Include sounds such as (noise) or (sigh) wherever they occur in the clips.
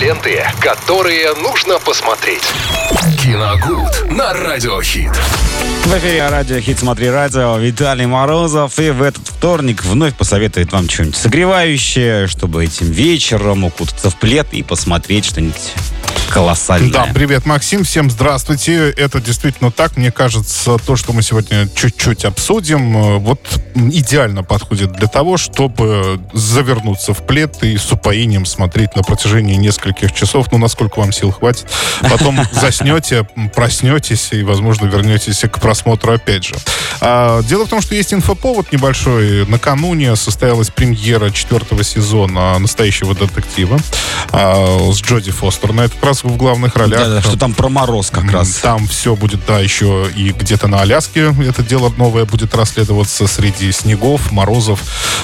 ленты, которые нужно посмотреть. Киногуд на Радиохит. В эфире радио «Хит Смотри радио» Виталий Морозов. И в этот вторник вновь посоветует вам что-нибудь согревающее, чтобы этим вечером укутаться в плед и посмотреть что-нибудь колоссальное. Да, привет, Максим, всем здравствуйте. Это действительно так, мне кажется, то, что мы сегодня чуть-чуть обсудим, э, вот идеально подходит для того, чтобы завернуться в плед и с упоением смотреть на протяжении нескольких часов, ну, насколько вам сил хватит. Потом (laughs) заснете, проснетесь и, возможно, вернетесь к просмотру опять же. А, дело в том, что есть инфоповод небольшой. Накануне состоялась премьера четвертого сезона «Настоящего детектива» а, с Джоди Фостер. На этот раз в главных ролях. Да, да, что там про мороз как раз. Там все будет, да, еще и где-то на Аляске это дело новое будет расследоваться среди снегов, морозов,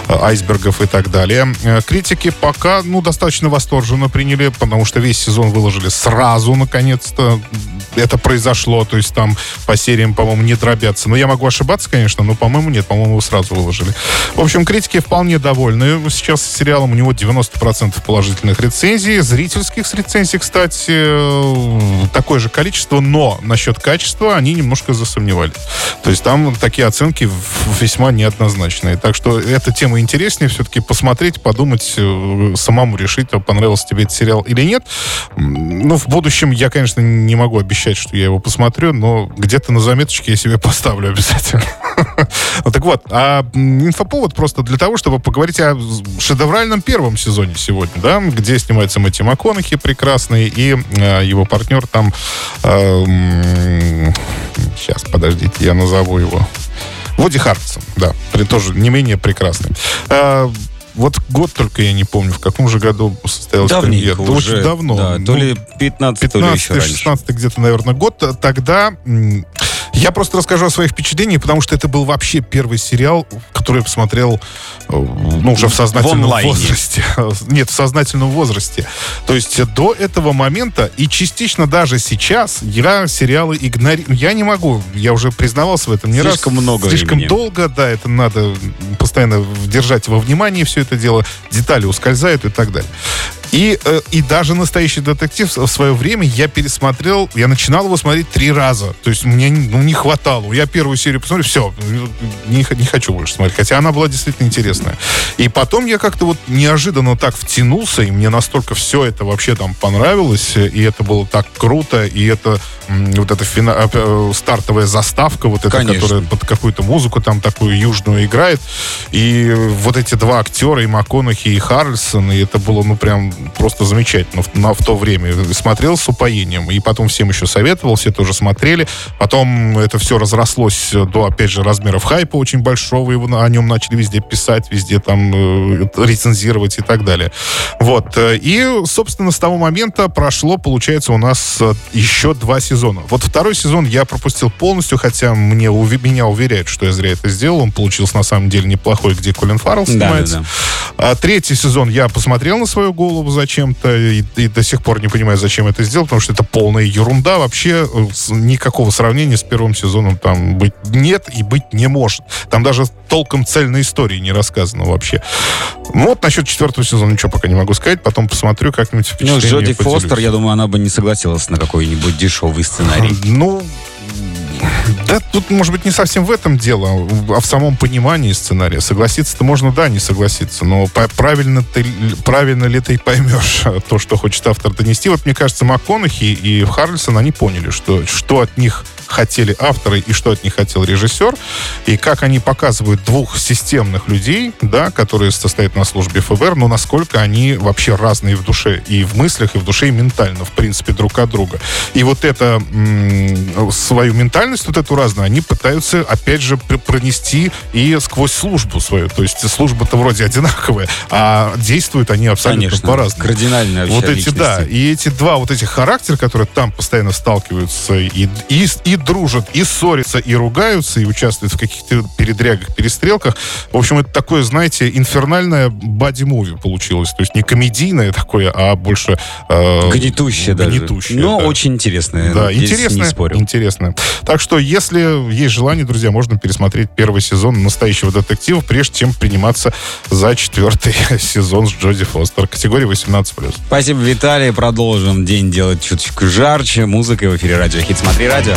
э, айсбергов и так далее. Э, Критики пока, ну, достаточно восторженно приняли, потому что весь сезон выложили сразу, наконец-то. Это произошло, то есть там по сериям, по-моему, не дробятся. Но я могу ошибаться, конечно, но, по-моему, нет, по-моему, его сразу выложили. В общем, критики вполне довольны. Сейчас с сериалом у него 90% положительных рецензий. Зрительских рецензий, кстати, э, такое же количество, но насчет качества они немножко засомневались. То есть там такие оценки весьма неоднозначные. Так что эта тема интереснее все-таки посмотреть, подумать, э, самому решить, а понравился тебе этот сериал или нет. Ну, в будущем я, конечно, не могу обещать, что я его посмотрю, но где-то на заметочке я себе поставлю обязательно. (laughs) Так вот, а инфоповод просто для того, чтобы поговорить о шедевральном первом сезоне сегодня, да, где снимается Мэтью МакКонахи прекрасный, и э, его партнер там... сейчас, подождите, я назову его. Вуди Харрисон, да, при, тоже не менее прекрасный. А, вот год только я не помню, в каком же году состоялась Давненько премьера. уже. Очень давно. Да, Ну, то ли 15, то ли еще раньше. 15-16 где-то, наверное, год. Тогда я просто расскажу о своих впечатлениях, потому что это был вообще первый сериал, который я посмотрел, э, ну, уже в сознательном онлайне. возрасте. (laughs) Нет, в сознательном возрасте. То есть до этого момента и частично даже сейчас я сериалы игнорирую. Я не могу, я уже признавался в этом не раз. Слишком много Слишком времени. долго, да, это надо постоянно держать во внимании все это дело. Детали ускользают и так далее. И, э, и даже «Настоящий детектив» в свое время я пересмотрел, я начинал его смотреть три раза. То есть мне ну, не хватало. Я первую серию посмотрел, все, не, не хочу больше смотреть. Хотя она была действительно интересная. И потом я как-то вот неожиданно так втянулся, и мне настолько все это вообще там понравилось, и это было так круто, и это вот эта фина- э, стартовая заставка, вот эта, Конечно. которая под какую-то музыку там такую южную играет. И вот эти два актера, и МакКонахи, и Харрельсон, и это было, ну, прям просто замечательно в, на, в то время. Смотрел с упоением. И потом всем еще советовал, все тоже смотрели. Потом это все разрослось до, опять же, размеров хайпа очень большого. Его, о нем начали везде писать, везде там э, рецензировать и так далее. Вот. э, И, собственно, с того момента прошло, получается, у нас э, еще два сезона. Вот второй сезон я пропустил полностью, хотя мне, меня уверяют, что я зря это сделал. Он получился на самом деле неплохой, где Колин Фаррелл Да, снимается. да, да. А третий сезон я посмотрел на свою голову зачем-то и, и до сих пор не понимаю, зачем это сделал, потому что это полная ерунда. Вообще э, никакого сравнения с первым сезоном там быть нет и быть не может. Там даже толком цельной истории не рассказано вообще. Ну вот насчет четвертого сезона ничего пока не могу сказать. Потом посмотрю как-нибудь Ну, впечатление Джоди поделюсь. Фостер, я думаю, она бы не согласилась на какой-нибудь дешевый сценарий. Ну, да, тут, может быть, не совсем в этом дело, а в самом понимании сценария. Согласиться-то можно, да, не согласиться, но правильно, ты, правильно ли ты поймешь то, что хочет автор донести. Вот, мне кажется, МакКонахи и Харрельсон, они поняли, что, что от них хотели авторы и что от них хотел режиссер, и как они показывают двух системных людей, да, которые состоят на службе ФБР, но насколько они вообще разные в душе, и в мыслях, и в душе, и ментально, в принципе, друг от друга. И вот это свою ментальность, вот эту разную, они пытаются, опять же, пр- пронести и сквозь службу свою. То есть служба-то вроде одинаковая, а действуют они абсолютно Конечно, по-разному. кардинально Вот эти, да, личности. и эти два вот этих характера, которые там постоянно сталкиваются, и, и и дружат, и ссорятся, и ругаются, и участвуют в каких-то передрягах, перестрелках. В общем, это такое, знаете, инфернальное бади-муви получилось. То есть не комедийное такое, а больше... Э, гнетущее даже. Гнетущее, Но да. очень интересное. Да, интересное. Интересное. Так что, если есть желание, друзья, можно пересмотреть первый сезон настоящего детектива, прежде чем приниматься за четвертый (laughs) сезон с Джоди Фостер. Категория 18+. Спасибо, Виталий. Продолжим день делать чуточку жарче. Музыка в эфире Радио Хит. Смотри радио.